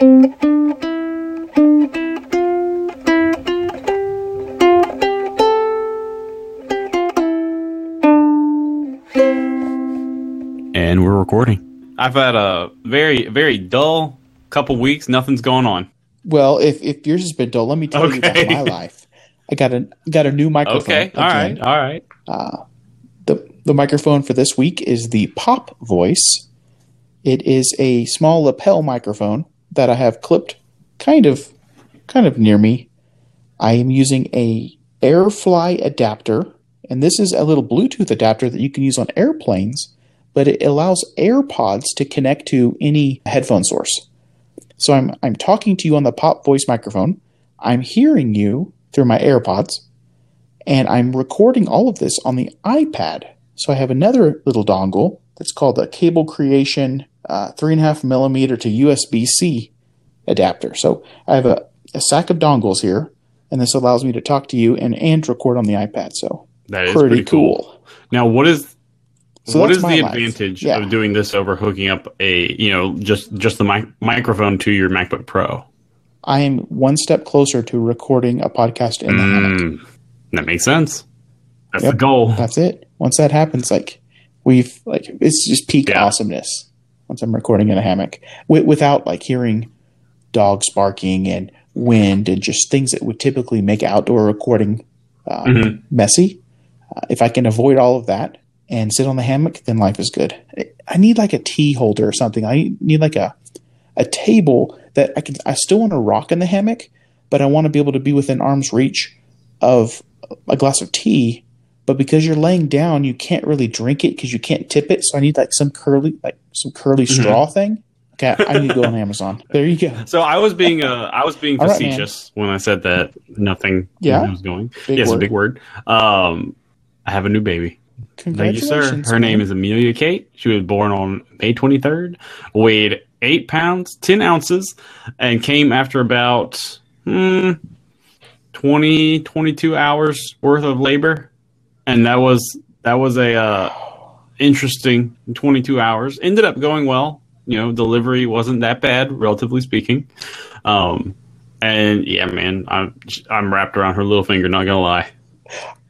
And we're recording. I've had a very, very dull couple weeks. Nothing's going on. Well, if, if yours has been dull, let me tell you about my life. I got a got a new microphone. Okay. All right. again. All right. Uh, the the microphone for this week is the Pop Voice. It is a small lapel microphone that I have clipped kind of kind of near me. I am using a Airfly adapter, and this is a little Bluetooth adapter that you can use on airplanes, but it allows AirPods to connect to any headphone source. So I'm I'm talking to you on the Pop Voice microphone. I'm hearing you through my AirPods, and I'm recording all of this on the iPad. So I have another little dongle that's called the Cable Creation uh, three and a half millimeter to USB C adapter. So I have a, a sack of dongles here, and this allows me to talk to you and and record on the iPad. So That is pretty, pretty, cool. cool. Now, what is So what is the life. advantage Yeah. of doing this over hooking up a you know just just the mic- microphone to your MacBook Pro? I am one step closer to recording a podcast in the hammock. Mm, that makes sense. That's Yep. the goal. That's it. Once that happens, like we've like it's just peak Yeah. awesomeness. Once I'm recording in a hammock, wi- without like hearing dogs barking and wind and just things that would typically make outdoor recording uh, Mhm. messy. Uh, if I can avoid all of that and sit on the hammock, then life is good. I need like a tea holder or something. I need like a a table that I can. I still want to rock in the hammock, but I want to be able to be within arm's reach of a glass of tea. But because you're laying down, you can't really drink it because you can't tip it. So I need like some curly, like some curly Mm-hmm. straw thing. Okay, I need to go on Amazon. There you go. So I was being uh, I was being All right, man. facetious when I said that nothing Yeah. was going. Big yes, a big word. Um, I have a new baby. Thank you, sir. Congratulations. Her name is Amelia Kate. She was born on May 23rd, weighed eight pounds, 10 ounces, and came after about hmm, 20, 22 hours worth of labor. And that was, that was a, uh, interesting 22 hours. Ended up going well. You know, delivery wasn't that bad, relatively speaking. Um, and yeah, man, I'm, I'm wrapped around her little finger, not gonna lie.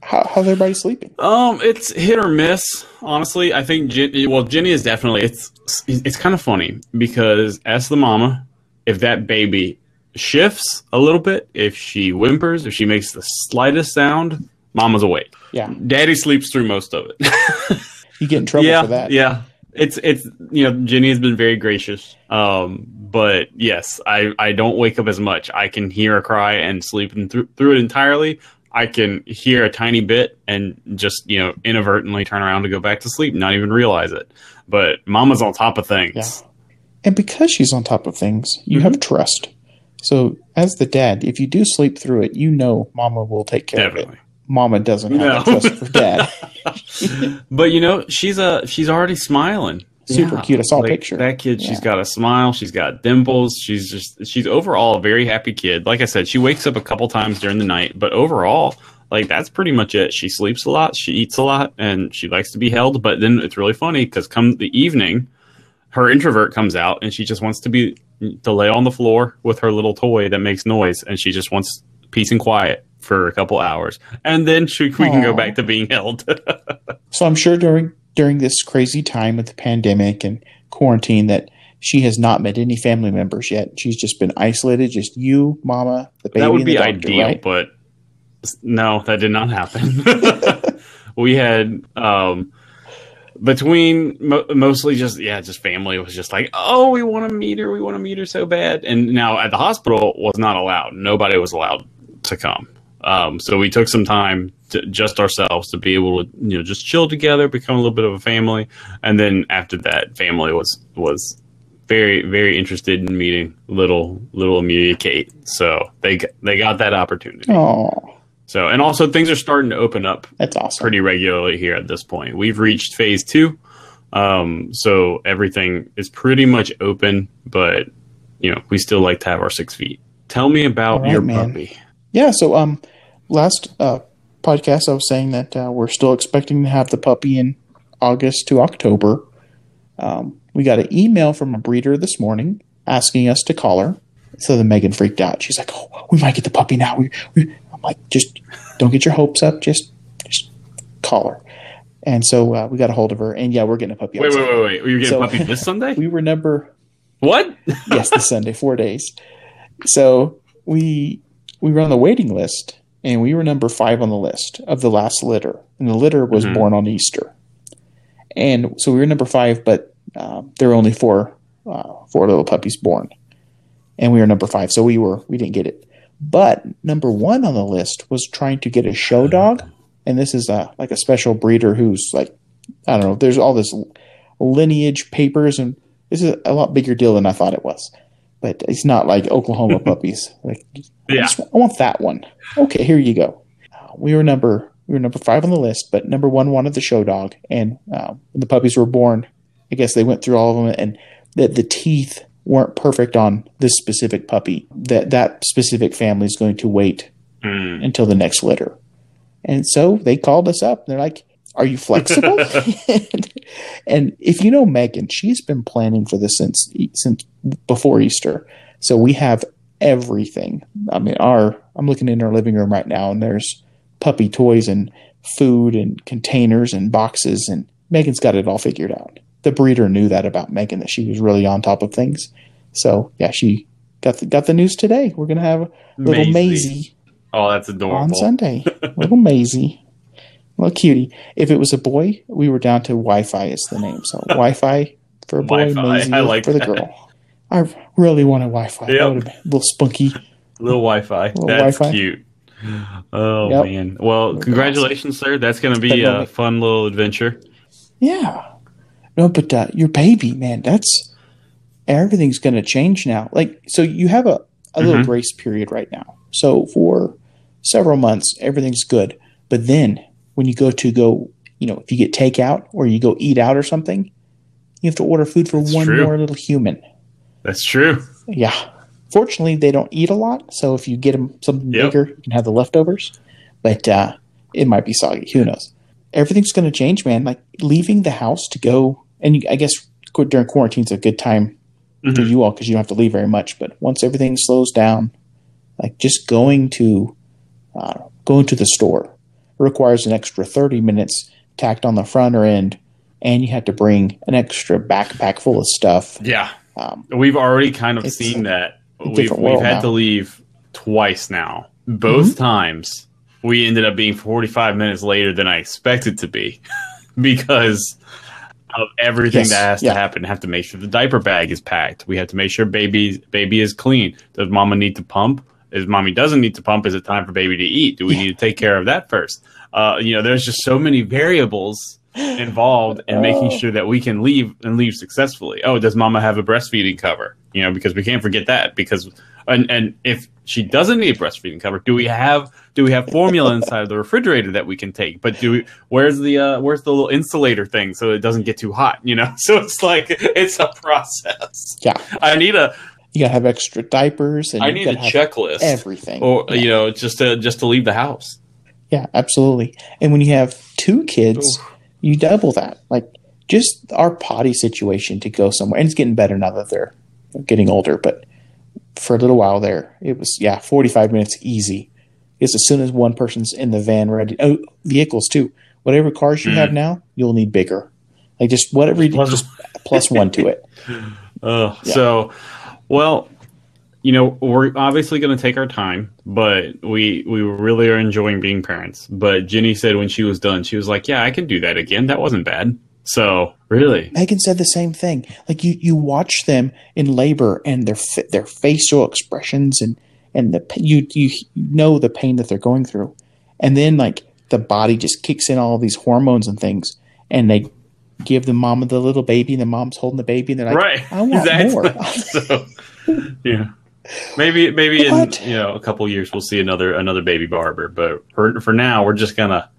How, how's everybody sleeping? Um, it's hit or miss. Honestly, I think Jen, well, Jenni is definitely. It's it's kind of funny because as the mama, if that baby shifts a little bit, if she whimpers, if she makes the slightest sound, mama's awake. Yeah, Daddy sleeps through most of it. you get in trouble yeah, for that. yeah. It's it's you know Jenni has been very gracious. Um, but yes, I I don't wake up as much. I can hear a cry and sleep and through through it entirely. I can hear a tiny bit and just you know inadvertently turn around to go back to sleep, not even realize it. But Mama's on top of things. Yeah. And because she's on top of things, you Mm-hmm. have trust. So, as the dad, if you do sleep through it, you know Mama will take care of Definitely. it. Mama doesn't have No. that trust for dad. But you know she's a she's already smiling. Super cute. I saw a picture. That kid, she's got a smile. She's got dimples. She's just, she's overall a very happy kid. Like I said, she wakes up a couple times during the night, but overall, like that's pretty much it. She sleeps a lot, she eats a lot, and she likes to be held. But then it's really funny because come the evening, her introvert comes out and she just wants to be to lay on the floor with her little toy that makes noise, and she just wants peace and quiet for a couple hours, and then she, we can go back to being held. so, I'm sure during during this crazy time with the pandemic and quarantine that she has not met any family members yet. She's just been isolated, just you, Mama, the baby, that would be doctor, ideal, right? but no, that did not happen. we had um, between mo- mostly just yeah, just family was just like, oh, we want to meet her, we want to meet her so bad, and now at the hospital was not allowed. Nobody was allowed to come. Um, so we took some time to just ourselves to be able to you know just chill together, become a little bit of a family, and then after that, family was was very very interested in meeting little little Amelia Kate. So they they got that opportunity. Oh, So and also things are starting to open up that's awesome. pretty regularly here at this point. We've reached phase two, um, so everything is pretty much open. But you know we still like to have our six feet. Tell me about right, your man. puppy. Yeah. So, um, last uh, podcast, I was saying that uh, we're still expecting to have the puppy in August to October. Um, we got an email from a breeder this morning asking us to call her. So then Megan freaked out. She's like, "Oh, we might get the puppy now." We, we, I'm like, "Just don't get your hopes up. Just, just call her." And so uh, we got a hold of her, and yeah, we're getting a puppy. Wait, wait, wait, wait. You're getting So- a puppy this Sunday? We were number what? yes, this Sunday, four days. So we we were on the waiting list, and we were number five on the list of the last litter, and the litter was Mhm. born on Easter, and so we were number five, but um, there were only four uh, four little puppies born, and we were number five, so we were we didn't get it. But number one on the list was trying to get a show dog, and this is a like a special breeder who's like I don't know. There's all this lineage papers, and this is a lot bigger deal than I thought it was. But it's not like Oklahoma puppies. Like, I, Yeah. just- I want that one. Okay, here you go. Uh, we were number we were number five on the list, but number one wanted the show dog, and uh, when the puppies were born, I guess they went through all of them, and the the teeth weren't perfect on this specific puppy. That that specific family is going to wait Mm. until the next litter. And so they called us up. They're like, Are you flexible? and if you know Megan, she's been planning for this since since before Easter. So we have everything. I mean, our I'm looking in our living room right now and there's puppy toys and food and containers and boxes and Megan's got it all figured out. The breeder knew that about Megan that she was really on top of things. So yeah, she got the, got the news today. We're gonna have little Maisie. Maisie Oh, that's adorable. on Sunday. Little Maisie. Little cutie. If it was a boy, we were down to Wi Fi is the name. So Wi Fi for a boy, Wi-Fi. Maisie I like for the that. girl. I really wanted Wi Fi. Yep. That would have been a little spunky. Little Wi-Fi. Little That's Wi-Fi. cute. Oh Yep. man. Well, be congratulations, sir. That's going to be a fun little adventure. Yeah. No, but uh, your baby, man, that's everything's going to change now. Like, so you have a, a little Mhm. grace period right now. So for several months, everything's good. But then when you go to go, you know, if you get takeout or you go eat out or something, you have to order food for That's one true. more little human. That's true. Yeah. Fortunately, they don't eat a lot. So if you get them something Yep. bigger, you can have the leftovers. But uh, it might be soggy. Who knows? Everything's going to change, man. Like leaving the house to go, and you, I guess during quarantine is a good time for Mhm. you all because you don't have to leave very much. But once everything slows down, like just going to uh, going to the store requires an extra thirty minutes tacked on the front or end, and you have to bring an extra backpack full of stuff. Yeah. Um, We've already kind of seen that. We've, we've had now. to leave twice now. Both Mm-hmm. times we ended up being 45 minutes later than I expected to be because of everything Yes, that has yeah. to happen. Have to make sure the diaper bag is packed. We have to make sure baby baby is clean. Does mama need to pump? If mommy doesn't need to pump, is it time for baby to eat? Do we need to take care of that first? Uh, you know, there's just so many variables involved in making Oh. sure that we can leave and leave successfully. Oh, does mama have a breastfeeding cover? You know, because we can't forget that because and and if she doesn't need a breastfeeding cover, do we have do we have formula inside of the refrigerator that we can take? But do we where's the uh where's the little insulator thing so it doesn't get too hot, you know? So it's like it's a process. Yeah. I need a you gotta have extra diapers, and I you need a checklist everything. or yeah. you know, just to just to leave the house. Yeah, absolutely. And when you have two kids, you double that. Like just our potty situation to go somewhere, and it's getting better now that they're getting older. But for a little while there, it was yeah, forty five minutes easy. It's as soon as one person's in the van ready, oh, vehicles too. Whatever cars you Mm. have now, you'll need bigger. Like just whatever, you Plus- just plus one to it. Uh, Yeah. So, well, you know, we're obviously going to take our time, but we we really are enjoying being parents. But Jenni said when she was done, she was like, "Yeah, I can do that again. That wasn't bad." So, really, Megan said the same thing. Like you, you watch them in labor and their their facial expressions and and the you you know the pain that they're going through, and then like the body just kicks in all these hormones and things, and they give the mama the little baby, and the mom's holding the baby, and they're like, right? I want more. so, yeah, maybe maybe in you know a couple years we'll see another another baby barber, but for for now we're just gonna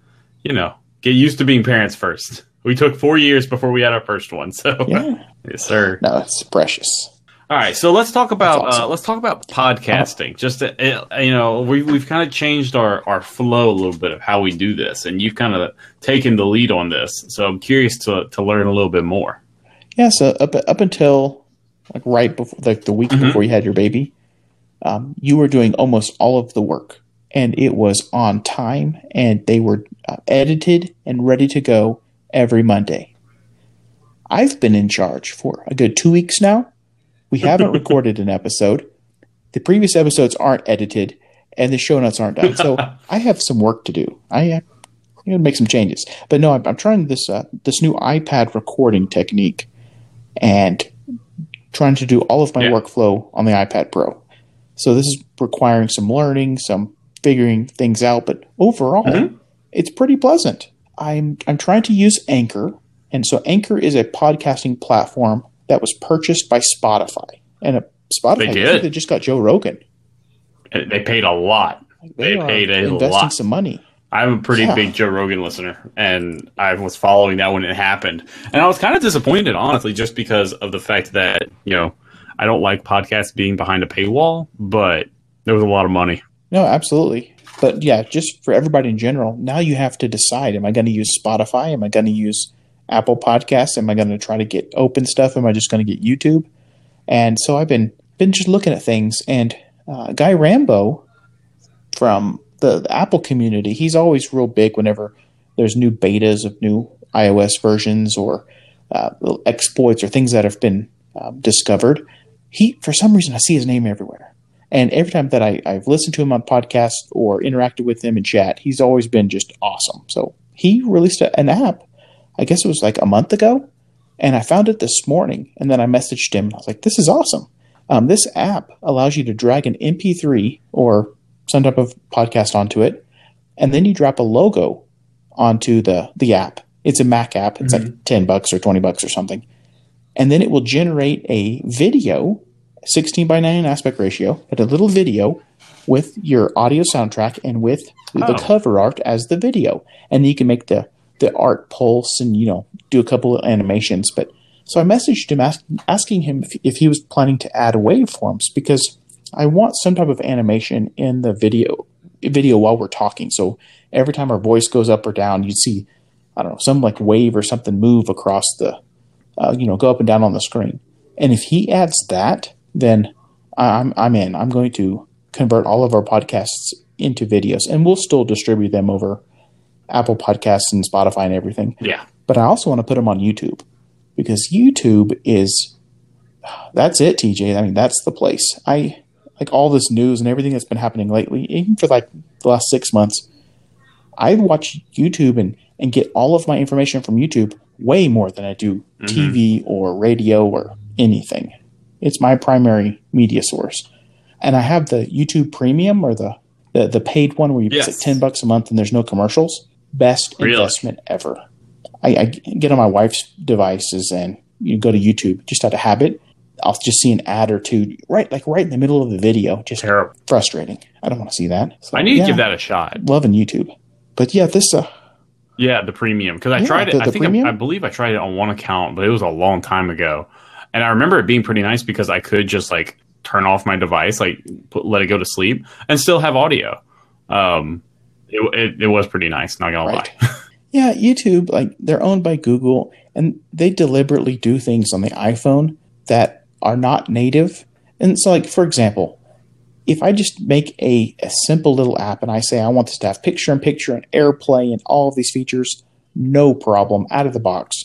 you know get used to being parents first. We took four years before we had our first one, so yeah, yes, sir. no, it's precious. All right, so let's talk about awesome. uh, let's talk about podcasting. Just uh, you know, we we've kind of changed our our flow a little bit of how we do this, and you've kind of taken the lead on this. So I'm curious to to learn a little bit more. Yeah, so up up until like right before, like the week before you had your baby, um, you were doing almost all of the work, and it was on time, and they were uh, edited and ready to go every Monday. I've been in charge for a good two weeks now. We haven't recorded an episode. The previous episodes aren't edited, and the show notes aren't done. So I have some work to do. I uh, I'm gonna make some changes. But no, I'm, I'm trying this uh, this new iPad recording technique, and trying to do all of my Yeah. workflow on the iPad Pro. So this is requiring some learning, some figuring things out. But overall, Mhm. it's pretty pleasant. I'm I'm trying to use Anchor, and so Anchor is a podcasting platform that was purchased by Spotify, and a Spotify They did. they just got Joe Rogan. They paid a lot. They are paid a investing lot. some money. I'm a pretty Yeah. big Joe Rogan listener, and I was following that when it happened. And I was kind of disappointed, honestly, just because of the fact that, you know, I don't like podcasts being behind a paywall, but there was a lot of money. No, absolutely. But yeah, just for everybody in general, now you have to decide: Am I going to use Spotify? Am I going to use Apple Podcasts? Am I going to try to get open stuff? Am I just going to get YouTube? And so I've been been just looking at things, and uh, Guy Rambo from the, the Apple community, he's always real big whenever there's new betas of new iOS versions or uh, exploits or things that have been um, discovered. He, for some reason, I see his name everywhere. And every time that I, I've listened to him on podcasts or interacted with him in chat, he's always been just awesome. So he released a, an app, I guess it was like a month ago, and I found it this morning. And then I messaged him. I was like, this is awesome. Um, this app allows you to drag an MP3 or some type of podcast onto it, and then you drop a logo onto the, the app. It's a Mac app. It's like mm-hmm. 10 bucks or 20 bucks or something. And then it will generate a video 16 by 9 aspect ratio, but a little video with your audio soundtrack and with the Oh. cover art as the video. And you can make the, the art pulse and, you know, do a couple of animations. But so I messaged him ask, asking him if, if he was planning to add waveforms because I want some type of animation in the video video while we're talking. So every time our voice goes up or down, you'd see, I don't know, some like wave or something move across the, uh, you know, go up and down on the screen. And if he adds that, then I'm I'm in. I'm going to convert all of our podcasts into videos, and we'll still distribute them over Apple Podcasts and Spotify and everything. Yeah. But I also want to put them on YouTube because YouTube is that's it, TJ. I mean, that's the place. I like all this news and everything that's been happening lately, even for like the last six months. I watch YouTube and and get all of my information from YouTube way more than I do mm-hmm. TV or radio or anything. It's my primary media source. And I have the YouTube Premium or the the, the paid one where you Yes. it's like ten bucks a month and there's no commercials. Best Really? investment ever. I, I get on my wife's devices and you go to YouTube just out of habit. I'll just see an ad or two right like right in the middle of the video. Just Terrible. frustrating. I don't want to see that. So, I need yeah, to give that a shot. loving YouTube. But yeah, this uh Yeah, the premium because I Yeah, tried it. the- I think? I, I believe I tried it on one account, but it was a long time ago. And I remember it being pretty nice because I could just like turn off my device, like put, let it go to sleep, and still have audio. Um, it, it, it was pretty nice. Not gonna Right. lie. Yeah, YouTube, like they're owned by Google and they deliberately do things on the iPhone that are not native. And so like for example, if I just make a, a simple little app and I say I want this to have picture in picture and AirPlay and all of these features, no problem out of the box.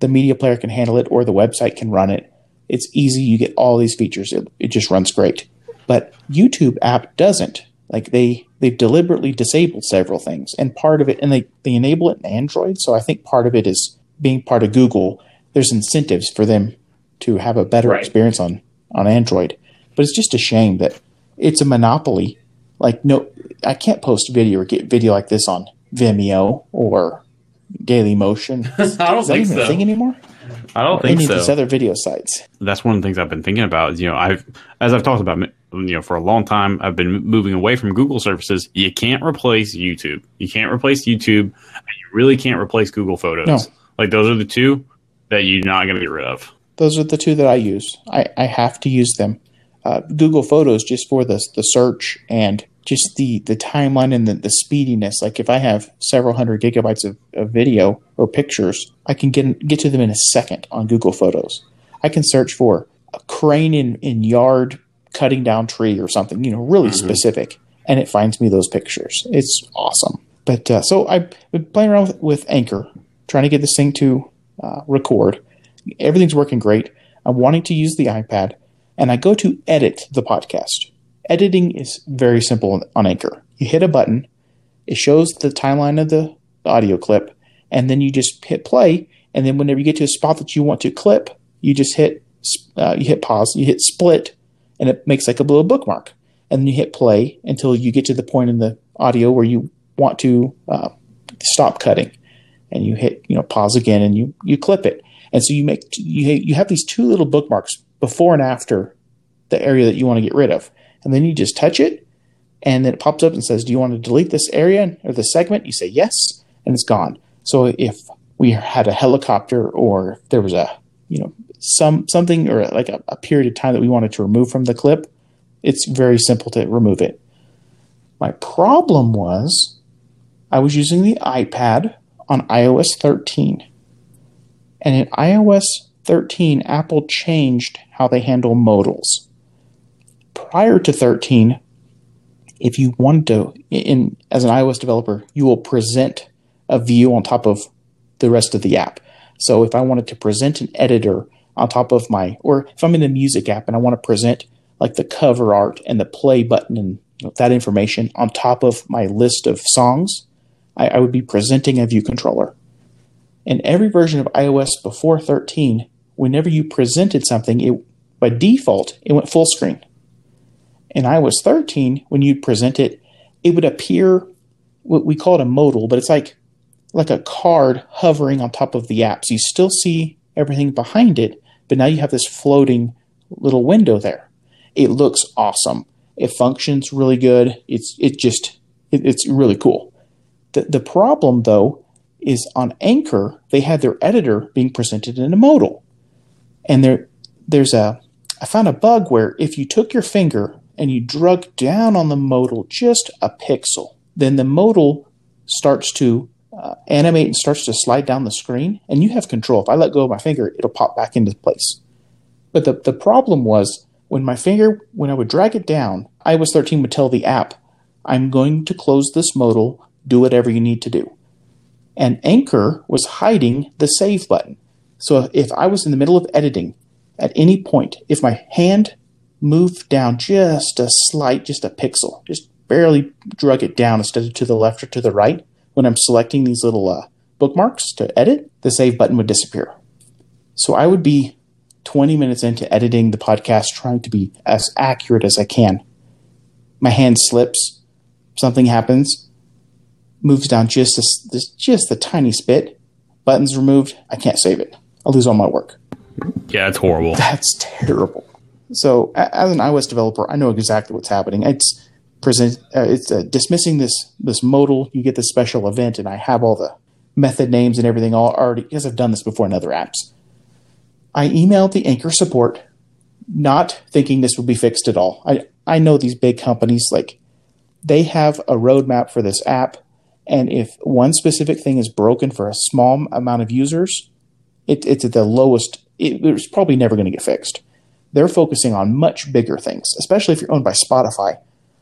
The media player can handle it or the website can run it. It's easy, you get all these features. It, it just runs great. But YouTube app doesn't. Like they they've deliberately disabled several things, and part of it, and they they enable it in Android. So I think part of it is being part of Google. There's incentives for them to have a better Right. experience on on Android. But it's just a shame that it's a monopoly. Like no, I can't post video or get video like this on Vimeo or Dailymotion. I don't that think even a so. thing anymore? I don't Or think any so. of these other video sites. that's one of the things I've been thinking about. is, You know, I've as I've talked about, you know, for a long time, I've been moving away from Google services. You can't replace YouTube. You can't replace YouTube, and you really can't replace Google Photos. No. Like those are the two that you're not going to get rid of. Those are the two that I use. I, I have to use them. Uh, Google Photos just for the the search and just the the timeline and the, the speediness. Like if I have several hundred gigabytes of, of video or pictures, I can get get to them in a second on Google Photos. I can search for a crane in, in yard cutting down tree or something, you know, really mm-hmm. specific. And it finds me those pictures. It's awesome. But uh, so I've been playing around with, with Anchor, trying to get this thing to uh, record. Everything's working great. I'm wanting to use the iPad, and I go to edit the podcast. Editing is very simple on Anchor. You hit a button, it shows the timeline of the audio clip, and then you just hit play. And then whenever you get to a spot that you want to clip, you just hit uh, you hit pause, you hit split, and it makes like a little bookmark. And then you hit play until you get to the point in the audio where you want to uh, stop cutting, and you hit you know pause again, and you you clip it. And so you make you you have these two little bookmarks before and after the area that you want to get rid of, and then you just touch it, and then it pops up and says, "Do you want to delete this area or the segment?" You say yes, and it's gone. So if we had a helicopter or there was a you know some something or like a, a period of time that we wanted to remove from the clip, it's very simple to remove it. My problem was I was using the iPad on iOS 13. And in iOS 13, Apple changed how they handle modals. Prior to 13, if you wanted to, in as an iOS developer, you will present a view on top of the rest of the app. So if I wanted to present an editor on top of my, or if I'm in the music app and I want to present like the cover art and the play button and you know, that information on top of my list of songs, I, I would be presenting a view controller. In every version of iOS before 13, whenever you presented something, it by default it went full screen. In iOS 13, when you'd present it, it would appear what we call it a modal, but it's like like a card hovering on top of the app. So you still see everything behind it, but now you have this floating little window there. It looks awesome. It functions really good. It's it just it, it's really cool. The the problem though is on Anchor they had their editor being presented in a modal, and there there's a I found a bug where if you took your finger and you drug down on the modal just a pixel, then the modal starts to uh, animate and starts to slide down the screen, and you have control. If I let go of my finger, it'll pop back into place. But the, the problem was when my finger, when I would drag it down, iOS 13 would tell the app, I'm going to close this modal, do whatever you need to do. And Anchor was hiding the save button. So if I was in the middle of editing at any point, if my hand moved down just a slight, just a pixel, just barely drug it down instead of to the left or to the right, when I'm selecting these little uh, bookmarks to edit, the save button would disappear. So I would be 20 minutes into editing the podcast trying to be as accurate as I can. My hand slips, something happens, moves down just a, just the tiniest bit, buttons removed, I can't save it. I'll lose all my work. Yeah, it's horrible. That's terrible. So, as an iOS developer, I know exactly what's happening. It's present uh, it's uh, dismissing this this modal you get the special event and i have all the method names and everything all already because i've done this before in other apps i emailed the anchor support not thinking this would be fixed at all i i know these big companies like they have a roadmap for this app and if one specific thing is broken for a small amount of users it, it's at the lowest it, it's probably never going to get fixed they're focusing on much bigger things especially if you're owned by spotify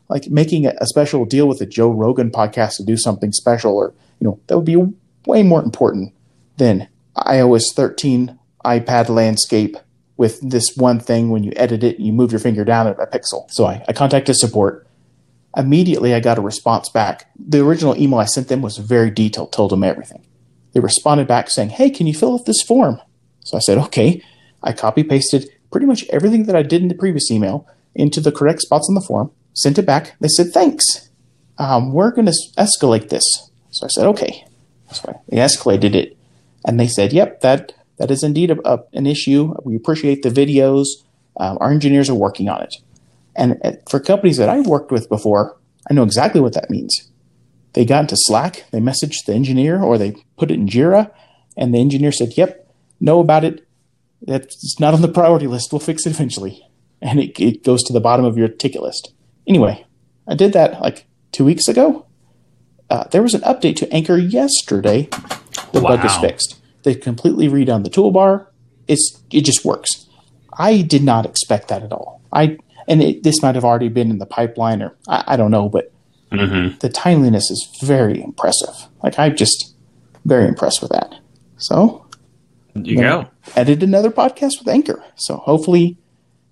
like making a special deal with the Joe Rogan podcast to do something special, or you know, that would be way more important than iOS 13 iPad landscape with this one thing. When you edit it, you move your finger down a pixel. So I, I contacted support. Immediately, I got a response back. The original email I sent them was very detailed, told them everything. They responded back saying, "Hey, can you fill out this form?" So I said, "Okay." I copy pasted pretty much everything that I did in the previous email into the correct spots on the form sent it back. They said, thanks. Um, we're going to escalate this. So I said, okay. So they escalated it. And they said, yep, that, that is indeed a, a, an issue. We appreciate the videos. Um, our engineers are working on it. And uh, for companies that I've worked with before, I know exactly what that means. They got into Slack, they messaged the engineer, or they put it in Jira, and the engineer said, yep, know about it. That's not on the priority list. We'll fix it eventually. And it, it goes to the bottom of your ticket list. Anyway, I did that like two weeks ago. Uh, there was an update to Anchor yesterday. The wow. bug is fixed. They completely redone the toolbar. It's it just works. I did not expect that at all. I and it, this might have already been in the pipeline, or I, I don't know, but Mm-hmm. the timeliness is very impressive. Like I'm just very impressed with that. So You go. Edit another podcast with Anchor. So hopefully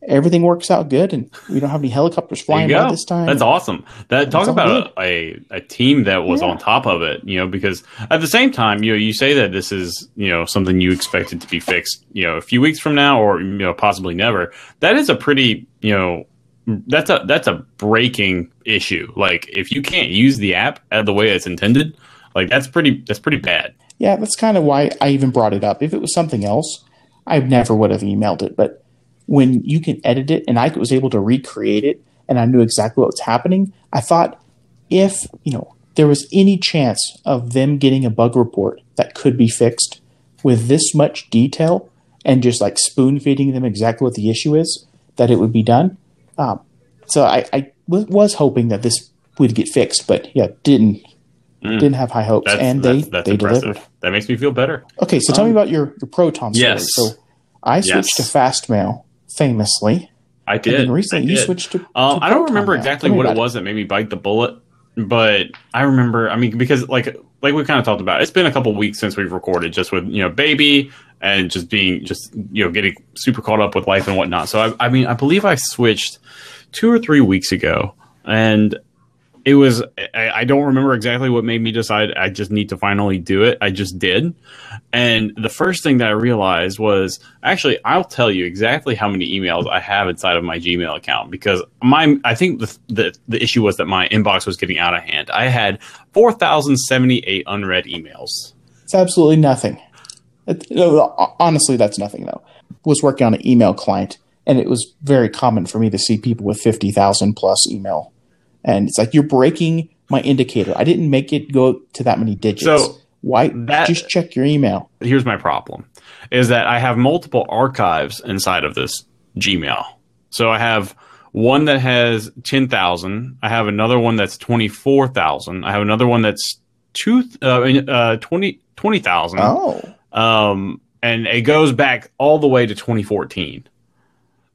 everything works out good and we don't have any helicopters flying by this time. That's awesome. That talk about a, a, a team that was Yeah. on top of it, you know, because at the same time, you know, you say that this is, you know, something you expected to be fixed, you know, a few weeks from now or you know, possibly never. That is a pretty, you know, that's a that's a breaking issue. Like if you can't use the app the way it's intended, like that's pretty that's pretty bad. Yeah, that's kind of why I even brought it up. If it was something else, I never would have emailed it. But when you can edit it and I was able to recreate it and I knew exactly what was happening, I thought if, you know, there was any chance of them getting a bug report that could be fixed with this much detail and just like spoon feeding them exactly what the issue is, that it would be done. Um, so I, I w- was hoping that this would get fixed, but yeah, didn't Mm. didn't have high hopes, That's and they that's, that's they impressive. delivered. That makes me feel better. Okay, so tell me Um, about your, your Proton story. yes. So I switched Yes. to Fastmail famously. I did. recently you switched to, Um, to I don't remember exactly what it was that made me bite the bullet, but I remember. I mean, because like like we kind of talked about, it's been a couple weeks since we've recorded, just with you know baby and just being just you know getting super caught up with life and whatnot. So I, I mean, I believe I switched two or three weeks ago, and it was I, I don't remember exactly what made me decide I just need to finally do it. I just did. And the first thing that I realized was actually I'll tell you exactly how many emails I have inside of my Gmail account because my I think the the, the issue was that my inbox was getting out of hand. I had 4078 unread emails. It's absolutely nothing. It- honestly, that's nothing though. Was working on an email client, and it was very common for me to see people with fifty thousand plus email, and it's like you're breaking my indicator. I didn't make it go to that many digits. So, Why? that- just check your email. Here's my problem is that I have multiple archives inside of this Gmail. So I have one that has 10,000, I have another one that's 24,000, I have another one that's two uh, uh 20 20,000. Oh, um, and it goes back all the way to 2014.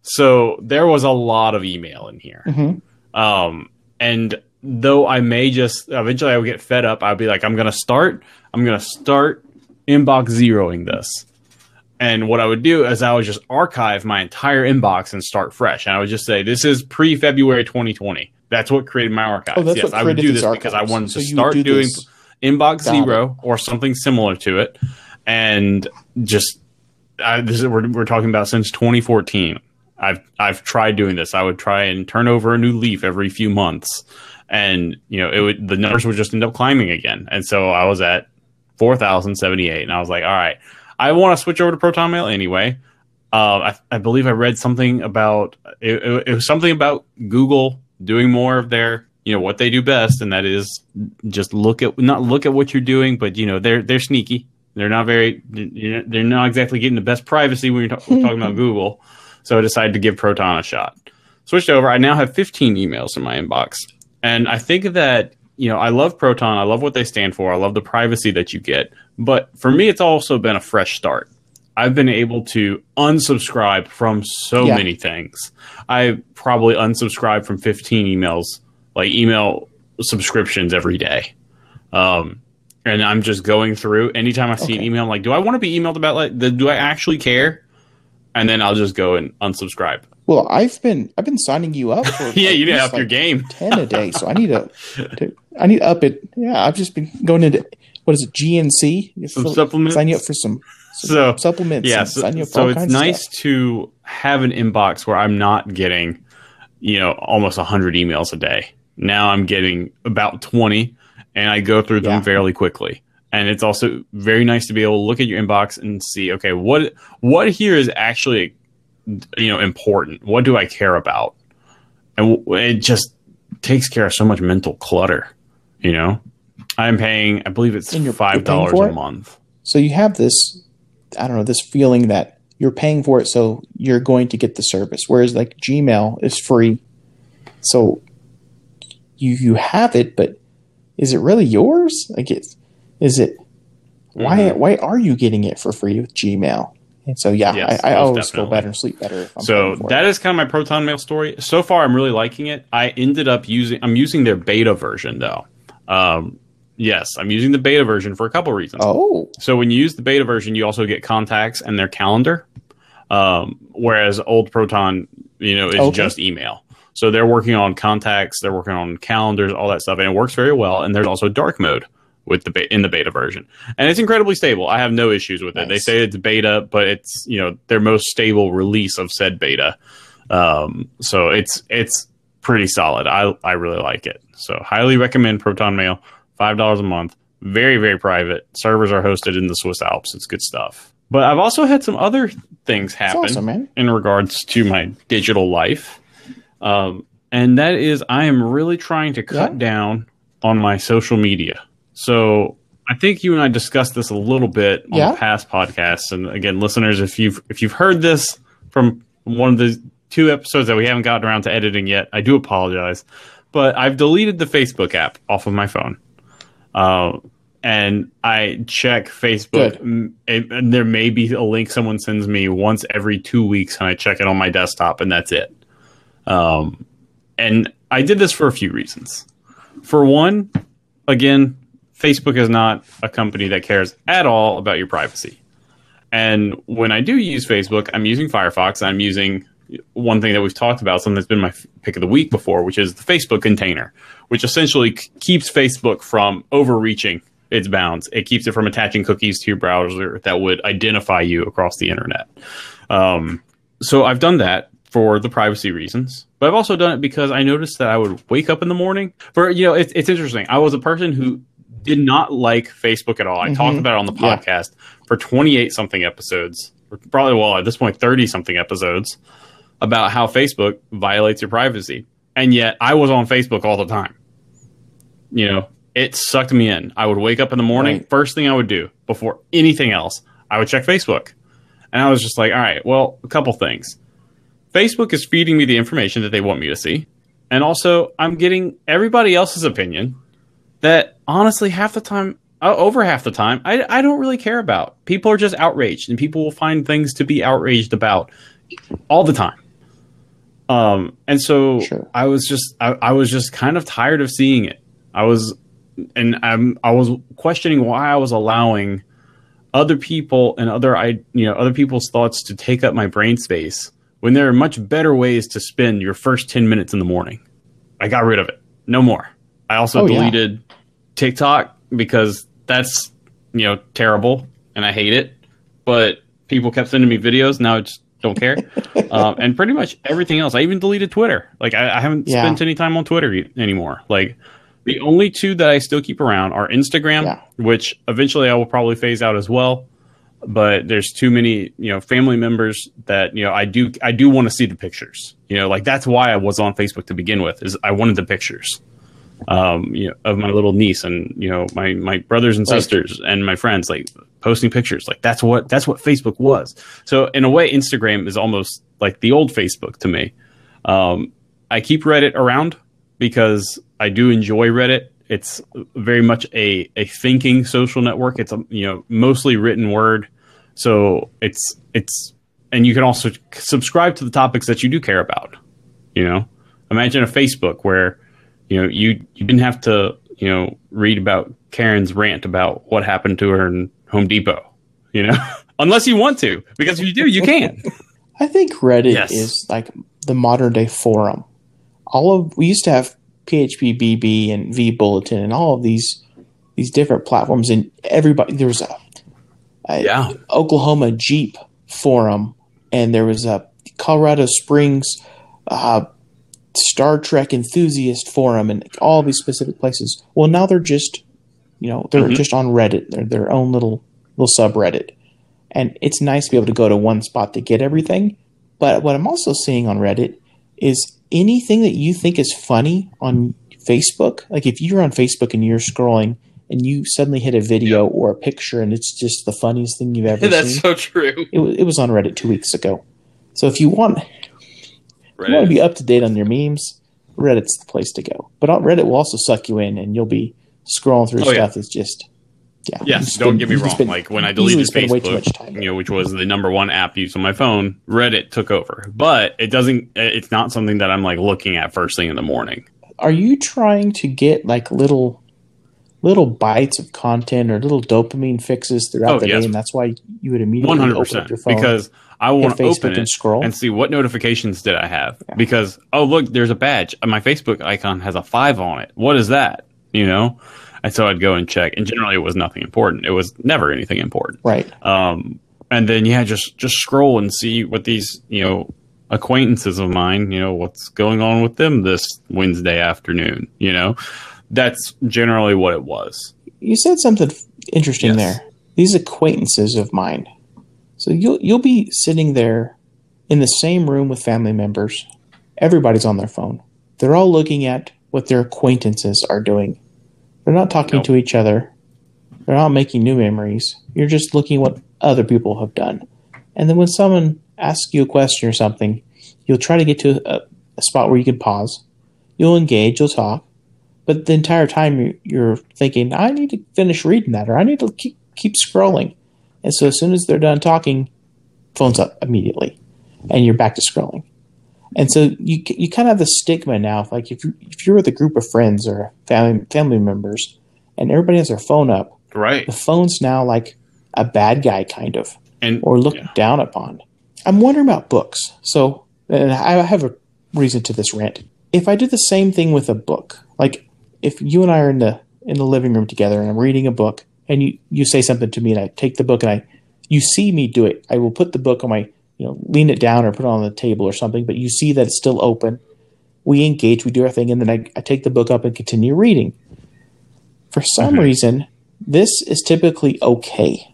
So there was a lot of email in here. Mhm. Um, and though I may just eventually I would get fed up, I'd be like, I'm gonna start, I'm gonna start inbox zeroing this. And what I would do is I would just archive my entire inbox and start fresh. And I would just say, this is pre February 2020. That's what created my archives. Oh, that's yes, what I would do this because I wanted So to start do doing this- inbox Got it. zero or something similar to it. And just, I, this is, we're, we're talking about since 2014. I've I've tried doing this. I would try and turn over a new leaf every few months, and you know it would the numbers would just end up climbing again. And so I was at four thousand seventy eight, and I was like, all right, I want to switch over to Proton Mail anyway. Uh, I, I believe I read something about it, it, it was something about Google doing more of their you know what they do best, and that is just look at not look at what you're doing, but you know they're they're sneaky. They're not very they're not exactly getting the best privacy when you're, ta- talking about Google. So I decided to give Proton a shot. Switched over. I now have 15 emails in my inbox. And I think that, you know, I love Proton. I love what they stand for. I love the privacy that you get. But for me, it's also been a fresh start. I've been able to unsubscribe from so Yeah. many things. I probably unsubscribe from 15 emails, like email subscriptions every day. Um, and I'm just going through. Anytime I see an email, I'm like, do I want to be emailed about like? the- Do I actually care? And then I'll just go and unsubscribe. well, I've been I've been signing you up for Yeah, you didn't up your game. ten a day, so I need to, to I need to up it. Yeah, I've just been going into what is it GNC? Some fill- supplements? Sign you up for some, some So, supplements. Yeah, so, sign you up for so it's nice to have an inbox where I'm not getting, you know, almost 100 emails a day. Now I'm getting about 20, and I go through them Yeah. fairly quickly. And it's also very nice to be able to look at your inbox and see, okay, what what here is actually, you know, important. What do I care about? And w- it just takes care of so much mental clutter. You know, I'm paying, I believe it's five dollars a month. So you have this, I don't know, this feeling that you're paying for it, so you're going to get the service. Whereas like Gmail is free, so you you have it, but is it really yours? Like, it, is it? Why Mhm. why are you getting it for free with Gmail? And so yeah, Yes, I, I always definitely. feel better and sleep better. If I'm So that it. is kind of my Proton Mail story. So far, I'm really liking it. I ended up using. I'm using their beta version though. Um, yes, I'm using the beta version for a couple reasons. oh So when you use the beta version, you also get contacts and their calendar, um, whereas old Proton, you know, is Okay. just email. So they're working on contacts, they're working on calendars, all that stuff, and it works very well. And there's also dark mode with the be- in the beta version, and it's incredibly stable. I have no issues with it. They say it's beta, but it's you know their most stable release of said beta. Um, so it's it's pretty solid. I I really like it. So highly recommend Proton Mail. Five dollars a month. Very very private. Servers are hosted in the Swiss Alps. It's good stuff. But I've also had some other things happen awesome, in regards to my digital life. Um, and that is, I am really trying to cut Yeah. down on my social media. So I think you and I discussed this a little bit on Yeah. past podcasts. And again, listeners, if you've if you've heard this from one of the two episodes that we haven't gotten around to editing yet, I do apologize. But I've deleted the Facebook app off of my phone. Uh, and I check Facebook, and there may be a link someone sends me once every two weeks, and I check it on my desktop, and that's it. Um, and I did this for a few reasons. For one, again, Facebook is not a company that cares at all about your privacy. And when I do use Facebook, I'm using Firefox. I'm using one thing that we've talked about, something that's been my pick of the week before, which is the Facebook container, which essentially c- keeps Facebook from overreaching its bounds. It keeps it from attaching cookies to your browser that would identify you across the internet. Um, so I've done that for the privacy reasons, but I've also done it because I noticed that I would wake up in the morning. For you know, it's it's interesting. I was a person who did not like Facebook at all. I talked Mhm. about it on the Yeah. podcast for twenty eight something episodes, or probably well at this point thirty something episodes about how Facebook violates your privacy, and yet I was on Facebook all the time. You know, it sucked me in. I would wake up in the morning. Right. First thing I would do before anything else, I would check Facebook. And I was just like, all right, well, a couple things. Facebook is feeding me the information that they want me to see. And also, I'm getting everybody else's opinion that honestly, half the time, uh, over half the time, I, I don't really care about. People are just outraged, and people will find things to be outraged about all the time. Um, and so Sure. I was just, I, I was just kind of tired of seeing it. I was, and I'm, I was questioning why I was allowing other people and other I you know other people's thoughts to take up my brain space when there are much better ways to spend your first 10 minutes in the morning. I got rid of it. No more. I also Oh, yeah. TikTok because that's you know terrible and I hate it. But people kept sending me videos. Now I just don't care. um, and pretty much everything else. I even deleted Twitter. Like I, I haven't Yeah. spent any time on Twitter e- anymore. Like the only two that I still keep around are Instagram, Yeah. which eventually I will probably phase out as well. But there's too many, you know, family members that you know I do I do want to see the pictures. You know, like that's why I was on Facebook to begin with. Is I wanted the pictures, um, you know, of my little niece and you know my my brothers and sisters and my friends like posting pictures. Like that's what that's what Facebook was. So in a way, Instagram is almost like the old Facebook to me. Um, I keep Reddit around because I do enjoy Reddit. It's very much a, a thinking social network. It's a, you know mostly written word, so it's it's and you can also subscribe to the topics that you do care about. You know, imagine a Facebook where you know you you didn't have to you know read about Karen's rant about what happened to her in Home Depot. You know, unless you want to, because if you do, you can. I think Reddit Yes. is like the modern day forum. All of we used to have phpBB and vBulletin and all of these these different platforms, and everybody there was a, a Yeah. Oklahoma Jeep forum, and there was a Colorado Springs uh, Star Trek enthusiast forum, and all these specific places. Well, now they're just you know they're Mhm. just on Reddit. They're their own little little subreddit, and it's nice to be able to go to one spot to get everything. But what I'm also seeing on Reddit is anything that you think is funny on Facebook. Like if you're on Facebook and you're scrolling and you suddenly hit a video or a picture and it's just the funniest thing you've ever seen. That's so true. It it was on Reddit two weeks ago. So if you want, if you want to be up to date on your memes, Reddit's the place to go. But on Reddit will also suck you in and you'll be scrolling through Oh, yeah. stuff that's just Yeah. Yes, spend- don't get me wrong. spend- like when I deleted spend way too Facebook, time. you know, which was the number one app used on my phone, Reddit took over. But it doesn't. It's not something that I'm like looking at first thing in the morning. Are you trying to get like little little bites of content or little dopamine fixes throughout Oh, the yes. day, and that's why you would immediately One hundred open percent. up your phone Because I want to open and scroll? and see what notifications did I have. Because oh look, there's a badge. My Facebook icon has a five on it. What is that? You know. And so I'd go and check. And generally, it was nothing important. It was never anything important. right? um, and then yeah, just just scroll and see what these you know acquaintances of mine, you know, what's going on with them this Wednesday afternoon. You know, that's generally what it was. You said something interesting Yes. there. These acquaintances of mine. So you'll you'll be sitting there in the same room with family members. Everybody's on their phone. They're all looking at what their acquaintances are doing. They're not talking Nope. to each other. They're not making new memories. You're just looking what other people have done. And then when someone asks you a question or something, you'll try to get to a, a spot where you can pause. You'll engage, you'll talk, but the entire time you- you're thinking, I need to finish reading that, or I need to keep keep scrolling. And so as soon as they're done talking, phone's up immediately, and you're back to scrolling. And so you you kind of have the stigma now, like if you if you're with a group of friends or family family members, and everybody has their phone up, Right. the phone's now like a bad guy kind of And or looked yeah. down upon. I'm wondering about books. So, and I have a reason to this rant. If I did the same thing with a book, like if you and I are in the in the living room together and I'm reading a book, and you you say something to me, and I take the book and I, you see me do it. I will put the book on my, you know, lean it down or put it on the table or something. But you see that it's still open. We engage, we do our thing, and then I, I take the book up and continue reading. For some Mhm. reason, this is typically okay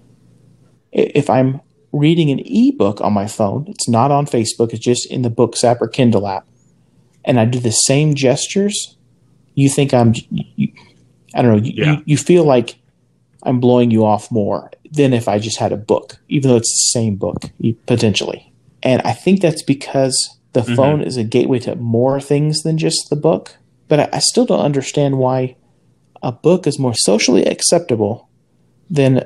if I'm reading an ebook on my phone, it's not on Facebook, it's just in the Books app or Kindle app, and I do the same gestures, you think I'm, you, I don't know, you, Yeah. you, you feel like I'm blowing you off more than if I just had a book, even though it's the same book, potentially. And I think that's because the Mhm. phone is a gateway to more things than just the book. But I, I still don't understand why a book is more socially acceptable than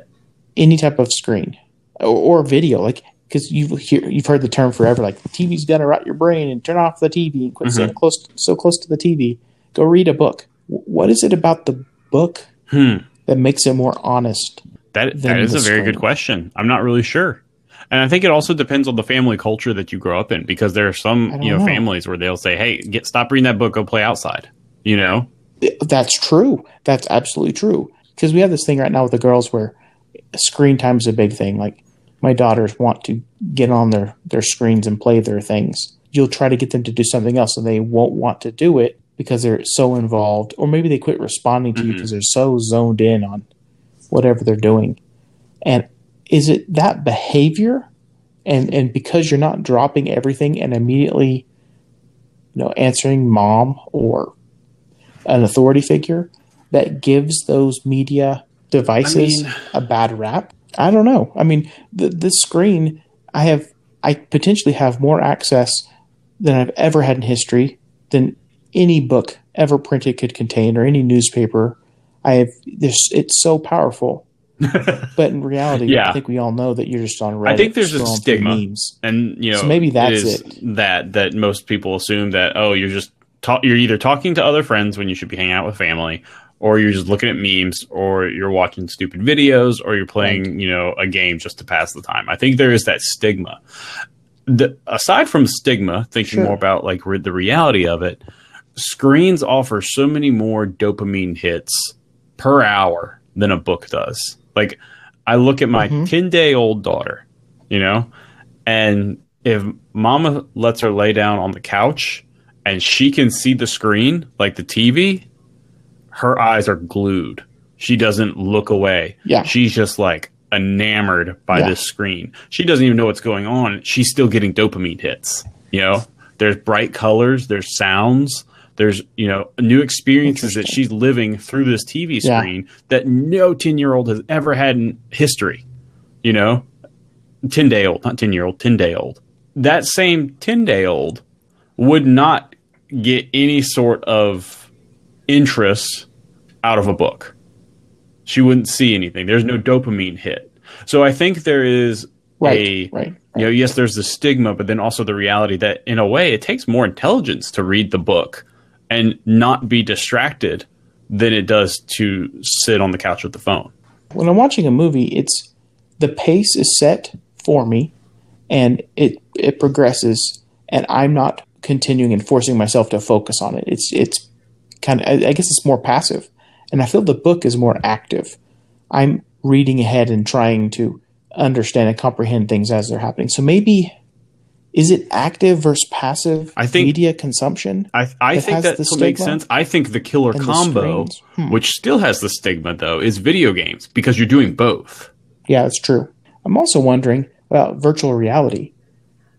any type of screen or, or video. Like because you've hear, you've heard the term forever, like the TV's gonna rot your brain and turn off the TV and quit sitting close so close to the TV. Go read a book. What is it about the book Hmm. that makes it more honest? That that is a very good question. I'm not really sure. And I think it also depends on the family culture that you grow up in because there are some, you know, know. families where they'll say, "Hey, get stop reading that book, go play outside." You know? That's true. That's absolutely true. Because we have this thing right now with the girls where screen time is a big thing. Like my daughters want to get on their their screens and play their things. You'll try to get them to do something else, and they won't want to do it because they're so involved, or maybe they quit responding to you Mhm. because they're so zoned in on whatever they're doing. And is it that behavior? And and because you're not dropping everything and immediately, you know, answering mom or an authority figure that gives those media devices I mean- a bad rap. I don't know. I mean, the this screen, I have, I potentially have more access than I've ever had in history than any book ever printed could contain or any newspaper. I have this. It's so powerful, but in reality, Yeah. I think we all know that you're just on Reddit. I think there's a stigma. memes. and you know, So maybe that's is it. That that most people assume that oh, you're just ta- you're either talking to other friends when you should be hanging out with family, or you're just looking at memes, or you're watching stupid videos, or you're playing you know a game just to pass the time. I think there is that stigma. The, aside from stigma, thinking Sure. more about like re- the reality of it, screens offer so many more dopamine hits per hour than a book does. Like I look at my Mhm. 10 day old daughter, you know, and if mama lets her lay down on the couch and she can see the screen, like the TV, her eyes are glued. She doesn't look away. Yeah. She's just like enamored by Yeah. this screen. She doesn't even know what's going on. She's still getting dopamine hits. You know, there's bright colors, there's sounds, there's, you know, new experiences that she's living through this TV Yeah. screen that no 10 year old has ever had in history. You know, 10 day old, not 10 year old, 10 day old. That same 10 day old would not get any sort of interest out of a book. she wouldn't see anything. There's no dopamine hit. So I think there is Right, a right, you know, yes, there's the stigma, but then also the reality that in a way it takes more intelligence to read the book and not be distracted than it does to sit on the couch with the phone. when I'm watching a movie, it's the pace is set for me, and it it progresses, and I'm not continuing and forcing myself to focus on it. It's it's kind of I I guess it's more passive, and I feel the book is more active. I'm reading ahead and trying to understand and comprehend things as they're happening. So maybe is it active versus passive I think- media consumption? I I It think that makes sense. I think the killer and the combo. Hmm. which still has the stigma though, is video games because you're doing both. Yeah, that's true. I'm also wondering about virtual reality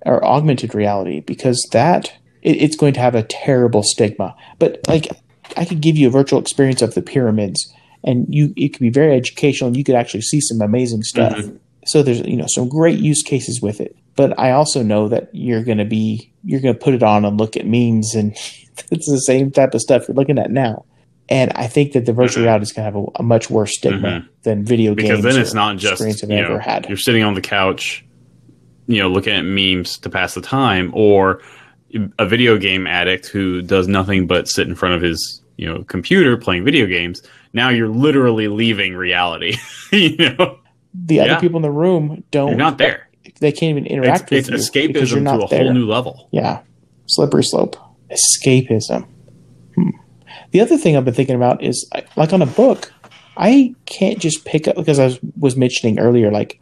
or augmented reality because that it, it's going to have a terrible stigma. But like, I could give you a virtual experience of the pyramids, and you it could be very educational, and you could actually see some amazing stuff. Mm-hmm. So there's you know some great use cases with it. But I also know that you're going to be you're going to put it on and look at memes, and it's the same type of stuff you're looking at now. And I think that the virtual Mhm. reality is going to have a, a much worse stigma Mhm. than video Because games. Because then it's not just you ever know had. you're sitting on the couch, you know, looking at memes to pass the time, or a video game addict who does nothing but sit in front of his you know computer playing video games. Now you're literally leaving reality. you know, the other Yeah. people in the room don't. you're not there. They can't even interact it's with you because escapism to a there. whole new level. yeah, slippery slope. Escapism. Hmm. The other thing I've been thinking about is like on a book, I can't just pick up because I was, was mentioning earlier, like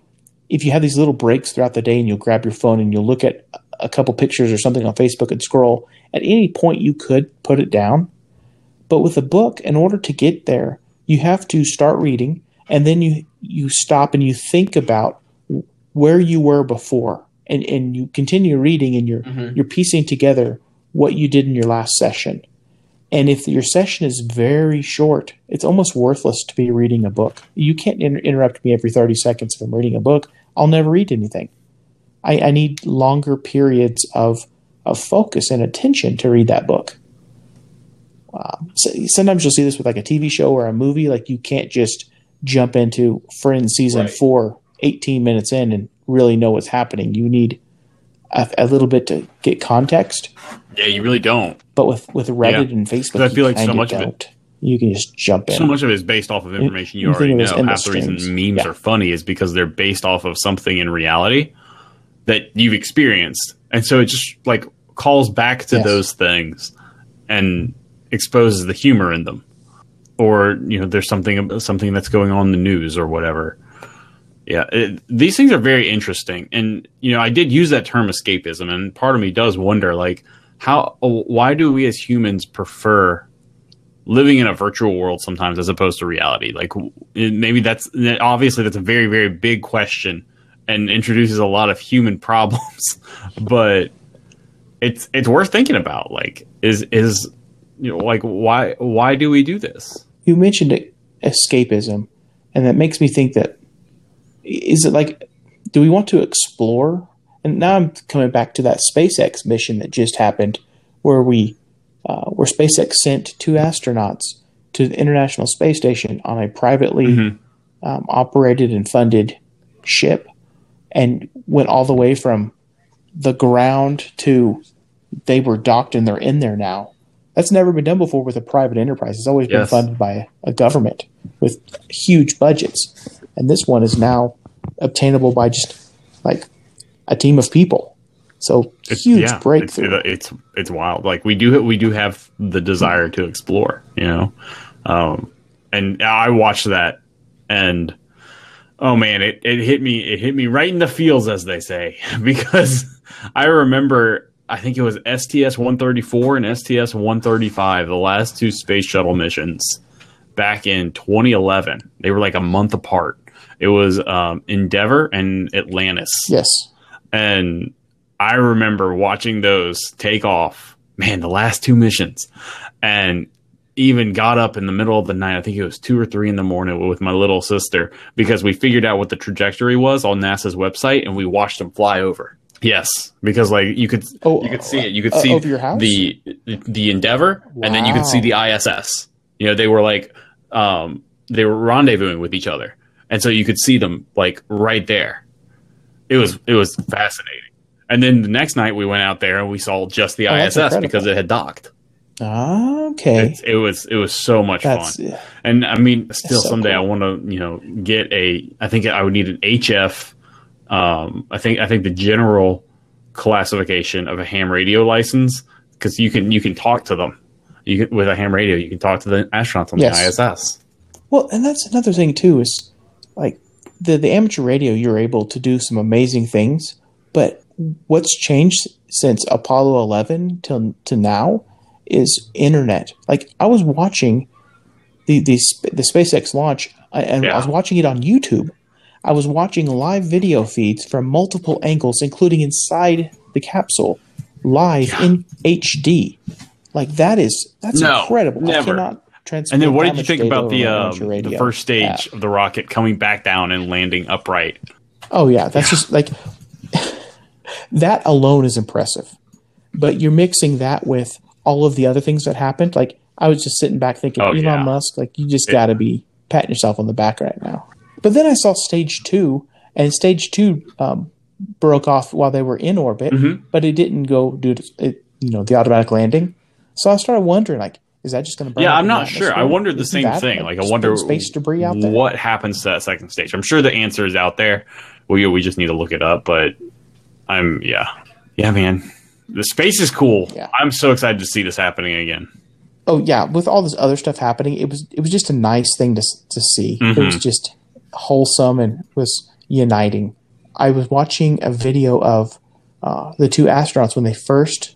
if you have these little breaks throughout the day and you'll grab your phone and you'll look at a couple pictures or something on Facebook and scroll, at any point you could put it down. But with a book, in order to get there, you have to start reading and then you you stop and you think about where you were before and, and you continue reading and you're you're piecing together what you did in your last session. And if your session is very short, it's almost worthless to be reading a book. You can't inter- interrupt me every 30 seconds if I'm reading a book. I'll never read anything. I, I need longer periods of, of focus and attention to read that book. Um, so sometimes you'll see this with like a TV show or a movie. Like you can't just jump into Friends season Right. four, 18 minutes in and really know what's happening. You need a, a little bit to get context. Yeah, you really don't. But with with Reddit and Facebook, I feel like so kinda much of it- don't. You can just jump in. So much of it is based off of information you you already think know. of it the Half the reason memes Yeah. are funny is because they're based off of something in reality that you've experienced, and so it just like calls back to Yes. those things and exposes the humor in them, or you know, there's something something that's going on in the news or whatever. Yeah, it, these things are very interesting, and you know, I did use that term escapism, and part of me does wonder, like, how, uh, why do we as humans prefer living in a virtual world sometimes as opposed to reality? Like, maybe that's obviously that's a very very big question, and introduces a lot of human problems, but it's it's worth thinking about. Like, is is you know, like why why do we do this? you mentioned escapism, and that makes me think that is it like, do we want to explore? And now I'm coming back to that SpaceX mission that just happened, where we, uh, where SpaceX sent two astronauts to the International Space Station on a privately Mhm. um, operated and funded ship, and went all the way from the ground to they were docked and they're in there now. That's never been done before with a private enterprise. It's always been funded by a government with huge budgets. And this one is now obtainable by just like a team of people. So huge yeah, breakthrough. It's, it's it's wild. Like we do we do have the desire to explore, you know. Um, and I watched that, and oh man, it, it hit me it hit me right in the feels, as they say, because I remember I think it was STS one thirty four and STS one thirty five, the last two space shuttle missions back in 2011. They were like a month apart. It was um, Endeavour and Atlantis yes. and I remember watching those take off. Man, the last two missions, and even got up in the middle of the night. I think it was two or three in the morning with my little sister because we figured out what the trajectory was on NASA's website, and we watched them fly over. Yes, because like you could Oh, you could see it. You could uh, see the the Endeavour, and then you could see the ISS. You know, they were like um, they were rendezvousing with each other, and so you could see them like right there. It was it was fascinating. And then the next night we went out there and we saw just the Oh, ISS because it had docked. Okay. It's, it was it was so much That's fun. And I mean, still so someday cool. I want to you know get a. I think I would need an HF. Um, I think I think the general classification of a ham radio license because you can you can talk to them. You can, with a ham radio, you can talk to the astronauts on Yes. the ISS. Well, and that's another thing too is like the the amateur radio you're able to do some amazing things, but what's changed since Apollo 11 till to now is internet. Like I was watching the the the SpaceX launch I- and I was watching it on YouTube. I was watching live video feeds from multiple angles including inside the capsule live in HD. Like that is that's No, incredible. I never. cannot transmit And then, what did you think about the uh, the first stage Yeah. of the rocket coming back down and landing upright? Oh yeah, that's just like that alone is impressive. But you're mixing that with all of the other things that happened. Like I was just sitting back thinking, Oh, Elon yeah. Musk, like you just Yeah. got to be patting yourself on the back right now. But then I saw stage two, and stage two um, broke off while they were in orbit, Mhm. but it didn't go due to it, you know the automatic landing. So I started wondering, like, is that just going to? Yeah, I'm not sure. I wondered the Isn't same thing. Like, I wonder space debris out there. what happens to that second stage. I'm sure the answer is out there. We we just need to look it up. But I'm yeah, yeah, man. The space is cool. Yeah. I'm so excited to see this happening again. oh yeah, with all this other stuff happening, it was it was just a nice thing to to see. It was just wholesome and was uniting. I was watching a video of uh, the two astronauts when they first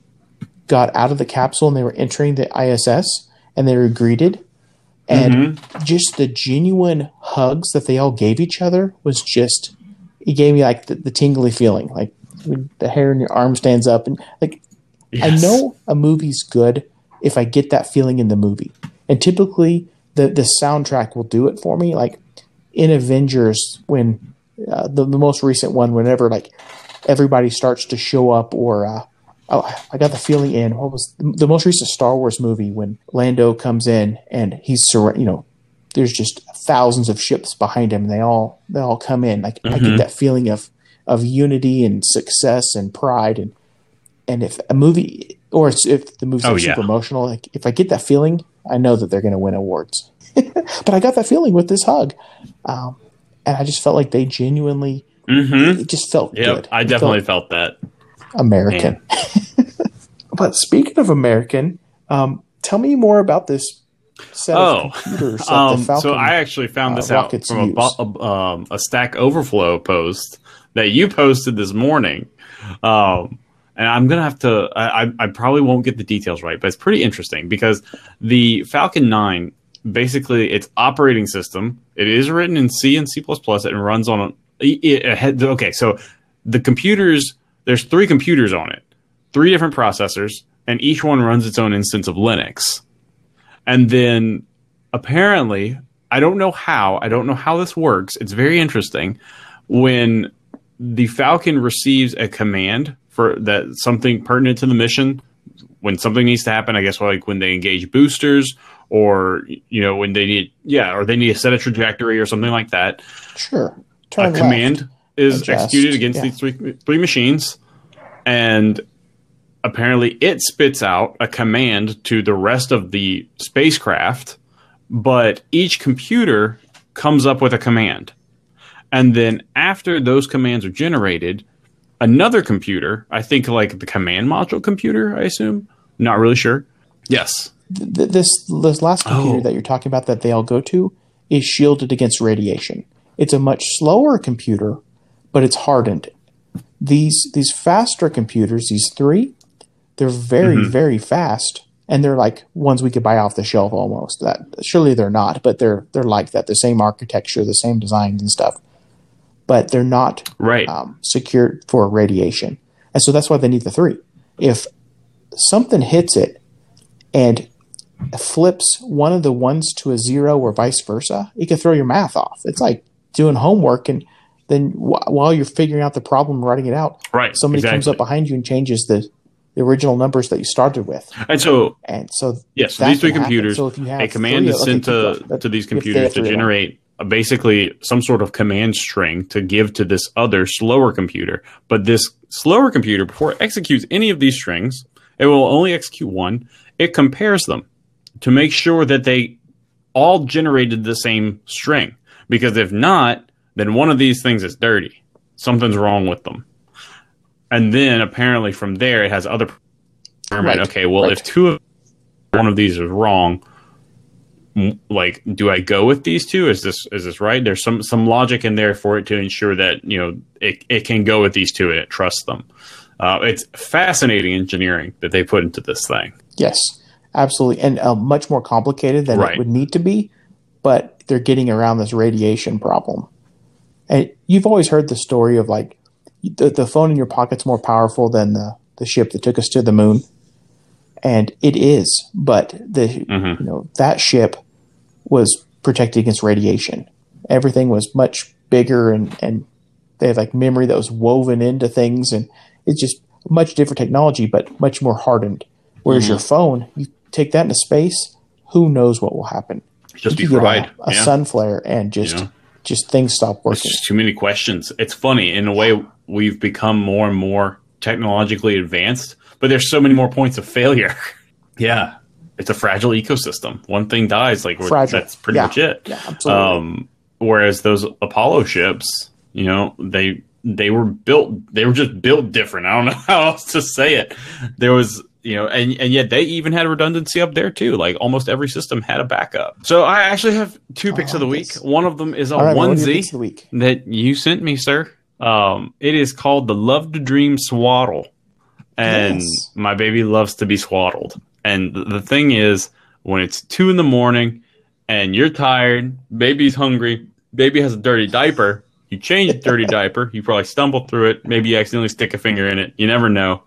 got out of the capsule and they were entering the ISS and they were greeted, and just the genuine hugs that they all gave each other was just it gave me like the, the tingly feeling, like the hair in your arm stands up and like I know a movie's good if I get that feeling in the movie. And typically, the, the soundtrack will do it for me. Like in Avengers, when uh, the, the most recent one, whenever like everybody starts to show up, or uh, oh, I got the feeling in what was the, most recent Star Wars movie when Lando comes in and he's surra- you know there's just thousands of ships behind him. And they all they all come in. Like I get that feeling of of unity and success and pride and and if a movie or if the movie's Oh, like yeah. super emotional, like if I get that feeling, I know that they're going to win awards. but I got that feeling with this hug, um, and I just felt like they genuinely. Mm-hmm. It just felt Yep. good. I It definitely felt felt that. American. but speaking of American, um, tell me more about this set Oh, of computers that Um, the Falcon. so I actually found uh, this out rockets from a, a, um, a Stack Overflow post that you posted this morning. Um, and I'm gonna have to. I, I- I probably won't get the details right, but it's pretty interesting because the Falcon 9, basically, its operating system, it is written in C and C++. and runs on a. It, it okay, so the computers. There's three computers on it, three different processors, and each one runs its own instance of Linux. And then apparently, I don't know how, I don't know how this works. It's very interesting. When the Falcon receives a command for that something pertinent to the mission, when something needs to happen, I guess like when they engage boosters or you know when they need yeah, or they need to set a trajectory or something like that. sure A left. command is adjust, executed against yeah. these three three machines, and apparently it spits out a command to the rest of the spacecraft, but each computer comes up with a command. And then after those commands are generated, another computer, I think like the command module computer, I assume, not really sure. Yes. Th- this this last computer Oh. that you're talking about that they all go to is shielded against radiation. It's a much slower computer, but it's hardened. These these faster computers, these three, they're very Mm-hmm. very fast, and they're like ones we could buy off the shelf almost. That surely they're not, but they're they're like that. The same architecture, the same designs and stuff, but they're not Right. um, secured for radiation. And so that's why they need the three. If something hits it and flips one of the ones to a zero or vice versa, it could throw your math off. It's like doing homework and then wh- while you're figuring out the problem, writing it out, right. somebody exactly. comes up behind you and changes the, the original numbers that you started with. And so, And so yes, so these three computers, So if you have a command three- is sent keep to, to these if they have computers to three of them. generate basically some sort of command string to give to this other slower computer. But this slower computer, before it executes any of these strings, it will only execute one. It compares them to make sure that they all generated the same string. Because if not, then one of these things is dirty. Something's wrong with them. And then apparently from there, it has other. Right, Okay, well, right. if two of one of these is wrong, like, do I go with these two? Is this is this right? There's some some logic in there for it to ensure that you know it, it can go with these two and it trusts them. Uh, it's fascinating engineering that they put into this thing. Yes, absolutely, and uh, much more complicated than Right. it would need to be. But they're getting around this radiation problem. And you've always heard the story of like the, the phone in your pocket's more powerful than the, the ship that took us to the moon, and it is. But the Mhm. you know that ship was protected against radiation. Everything was much bigger, and and they had like memory that was woven into things, and it's just much different technology, but much more hardened. Whereas Mm-hmm. your phone, you take that into space, who knows what will happen? Just you get fried. a, a yeah. sun flare, and just Yeah. Just things stop It's working. just too many questions. It's funny in a way we've become more and more technologically advanced, but there's so many more points of failure. yeah, it's a fragile ecosystem. One thing dies, like Fragile. that's pretty Yeah. much it. Yeah, absolutely. Um, whereas those Apollo ships, you know, they they were built they were just built different. I don't know how else to say it. There was you know, and and yet they even had redundancy up there too. Like almost every system had a backup. So I actually have two picks of the week. yes. One of them is a right, man, what are your onesie that you sent me, sir. Um, it is called the Love to Dream Swaddle, and Yes. my baby loves to be swaddled. And the thing is, when it's two in the morning and you're tired, baby's hungry, baby has a dirty diaper, you change the dirty diaper, you probably stumble through it, maybe you accidentally stick a finger in it. You never know.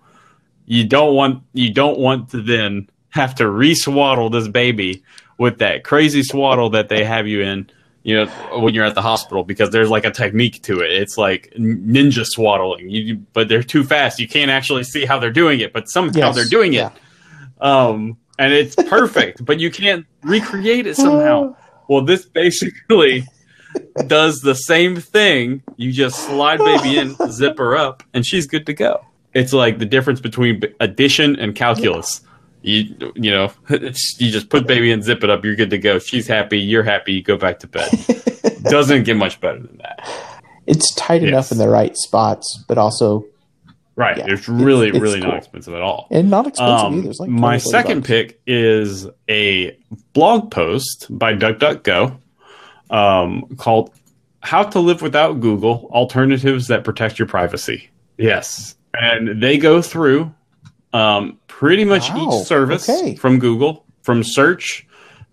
You don't want you don't want to then have to re-swaddle this baby with that crazy swaddle that they have you in you know when you're at the hospital because there's like a technique to it. It's like ninja swaddling. You but they're too fast. You can't actually see how they're doing it but somehow Yes, they're doing yeah. it um and it's perfect but you can't recreate it somehow. Well this basically does the same thing. You just slide baby in zip her up and she's good to go it's like the difference between addition and calculus you you know you just put baby and zip it up you're good to go she's happy you're happy you go back to bed doesn't get much better than that It's tight enough in the right spots, but also right Yeah, it's really it's- it's really cool. not expensive at all and not expensive Um, either. It's like my second bucks. pick is a blog post by DuckDuckGo um, called "How to Live Without Google: Alternatives That Protect Your Privacy." Yes, and they go through um, pretty much Wow, each service okay. from Google, from search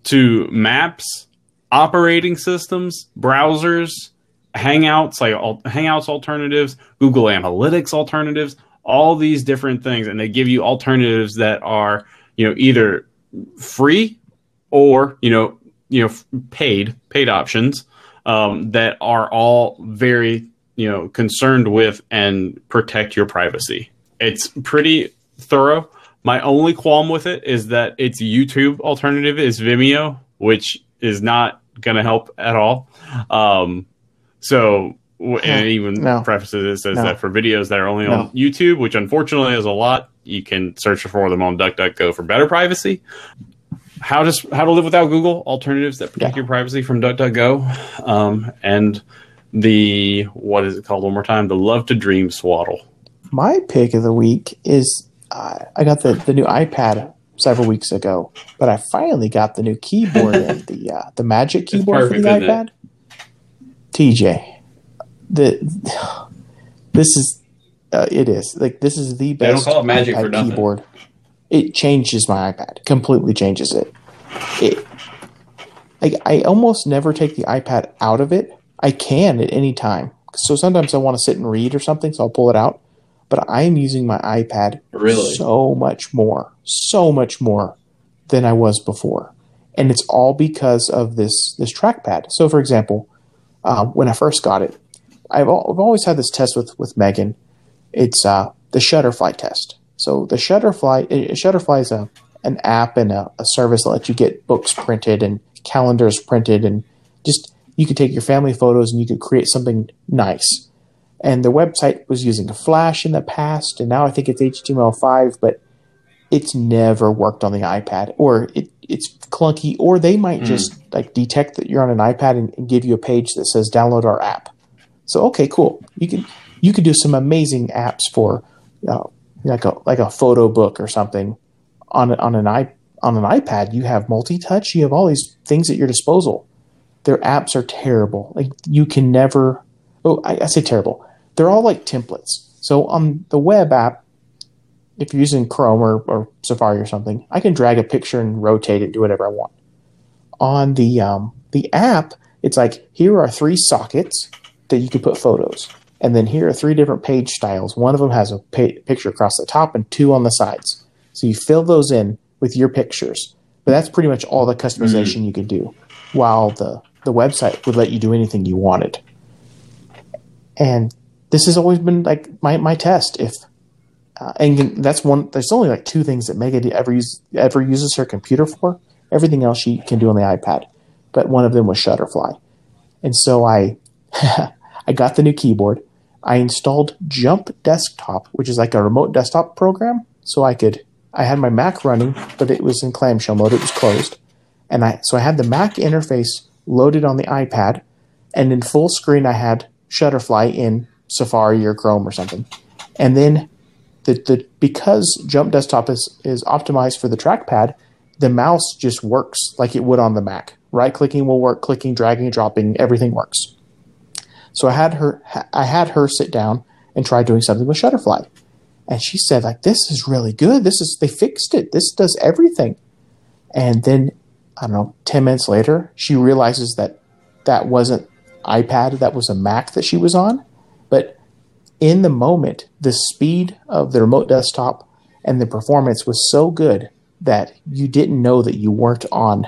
to maps, operating systems, browsers, Hangouts, like al- Hangouts alternatives, Google Analytics alternatives, all these different things, and they give you alternatives that are you know either free or you know you know paid paid options um, that are all very you know concerned with and protect your privacy. It's pretty thorough. My only qualm with it is that its YouTube alternative is Vimeo, which is not going to help at all. Um, so, and even No. prefaces it says No. that for videos that are only No. on YouTube, which unfortunately is a lot, you can search for them on DuckDuckGo for better privacy. How to how to live without Google alternatives that protect Yeah. your privacy from DuckDuckGo, um, and the what is it called one more time? The Love to Dream Swaddle. My pick of the week is uh, I got the, the new iPad several weeks ago, but I finally got the new keyboard and the uh, the Magic keyboard perfect, for the isn't it? iPad. TJ, the this is uh, it is like this is the They don't best call it Magic iPad for nothing. keyboard. It changes my iPad completely. Changes it. It like I almost never take the iPad out of it. I can at any time. So sometimes I want to sit and read or something, so I'll pull it out. But I am using my iPad Really? so much more, so much more than I was before, and it's all because of this this trackpad. So, for example, uh, when I first got it, I've, al- I've always had this test with with Megan. It's uh, the Shutterfly test. So the Shutterfly, Shutterfly is a an app and a, a service that lets you get books printed and calendars printed and just you could take your family photos and you could create something nice. And the website was using Flash in the past, and now I think it's HTML5, but it's never worked on the iPad, or it, it's clunky, or they might mm. just like detect that you're on an iPad and, and, give you a page that says download our app. So okay, cool. You can you could do some amazing apps for uh, like a like a photo book or something on on an i on an iPad. You have multi touch. You have all these things at your disposal. Their apps are terrible. Like you can never. Oh, I, I say terrible. They're all like templates. So on the web app, if you're using Chrome or, or Safari or something, I can drag a picture and rotate it, do whatever I want. On the um, the app, it's like here are three sockets that you can put photos, and then here are three different page styles. One of them has a pa- picture across the top and two on the sides. So you fill those in with your pictures, but that's pretty much all the customization mm-hmm. you can do. While the the website would let you do anything you wanted, and this has always been like my my test. If uh, and that's one. There's only like two things that Megan ever use ever uses her computer for. Everything else she can do on the iPad, but one of them was Shutterfly, and so I I got the new keyboard. I installed Jump Desktop, which is like a remote desktop program, so I could. I had my Mac running, but it was in clamshell mode. It was closed, and I so I had the Mac interface loaded on the iPad, and in full screen I had Shutterfly in Safari or Chrome or something, and then the, the because Jump Desktop is is optimized for the trackpad, the mouse just works like it would on the Mac. Right clicking will work, clicking, dragging, dropping, everything works. So I had her I had her sit down and try doing something with Shutterfly. And she said like this is really good. This is they fixed it. This does everything. And then I don't know, 10 minutes later, she realizes that that wasn't iPad, that was a Mac that she was on. But in the moment, the speed of the remote desktop and the performance was so good that you didn't know that you weren't on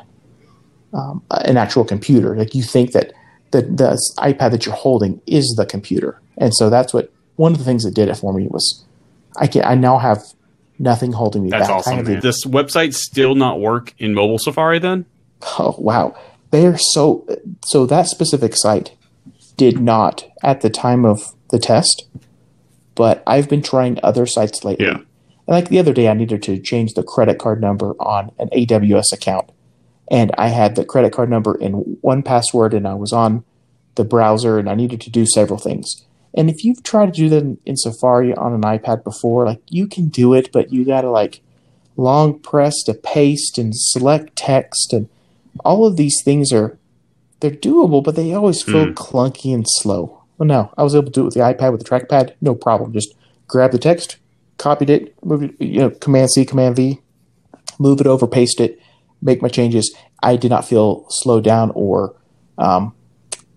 um, an actual computer. Like you think that the, the iPad that you're holding is the computer. And so that's what one of the things that did it for me was I can I now have nothing holding me that's back. Awesome, man. This website still not work in mobile Safari then? Oh wow. They're so so that specific site did not at the time of the test, but I've been trying other sites lately. Yeah. And like the other day I needed to change the credit card number on an AWS account and I had the credit card number in 1Password and I was on the browser and I needed to do several things. And if you've tried to do that in, in Safari on an iPad before, like you can do it, but you got to like long press to paste and select text and all of these things are they're doable, but they always feel mm. clunky and slow. Well, no, I was able to do it with the iPad with the trackpad, no problem. Just grab the text, copied it, moved it, you know, Command C, Command V, move it over, paste it, make my changes, I did not feel slowed down or um,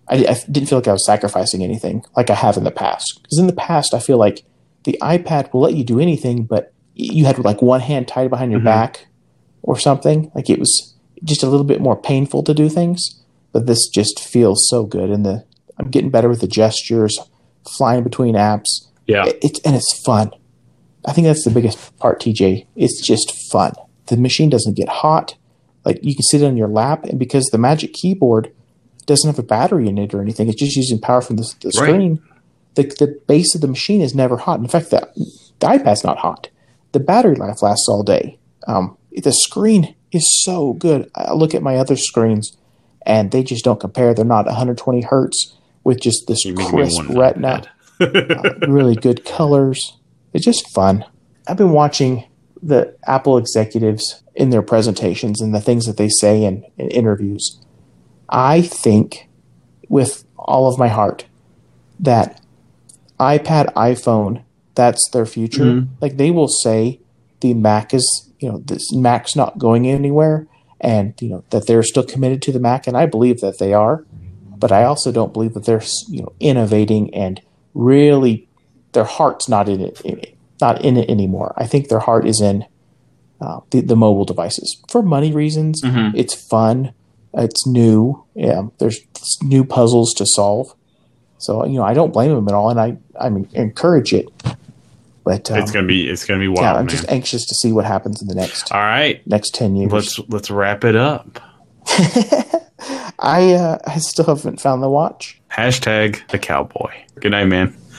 I, I, didn't feel like I was sacrificing anything like I have in the past. Because in the past, I feel like the iPad will let you do anything, but you had like one hand tied behind your mm-hmm. back or something. Like it was just a little bit more painful to do things. But this just feels so good, and the I'm getting better with the gestures, flying between apps. Yeah, it, it's and it's fun. I think that's the biggest part, TJ. It's just fun. The machine doesn't get hot like you can sit on your lap, and because the Magic Keyboard doesn't have a battery in it or anything, it's just using power from the, the screen. The the base of the machine is never hot. In fact, the, the iPad's not hot. The battery life lasts all day. Um, the screen is so good. I look at my other screens, and they just don't compare. They're not 120 hertz with just this crisp retina, uh, really good colors. It's just fun. I've been watching the Apple executives in their presentations and the things that they say in, in interviews. I think with all of my heart that iPad, iPhone, that's their future. Mm-hmm. Like they will say the Mac is, you know, this Mac's not going anywhere and, you know, that they're still committed to the Mac. And I believe that they are, but I also don't believe that they're, you know, innovating and really their heart's not in it, not in it anymore. I think their heart is in uh, the, the mobile devices for money reasons. Mm-hmm. It's fun. It's new. Yeah, there's new puzzles to solve. So you know, I don't blame them at all, and I I encourage it. But um, it's gonna be it's gonna be wild, yeah, I'm man. just anxious to see what happens in the next All right, next ten years. let's let's wrap it up. I uh, I still haven't found the watch. Hashtag the cowboy. Good night, man.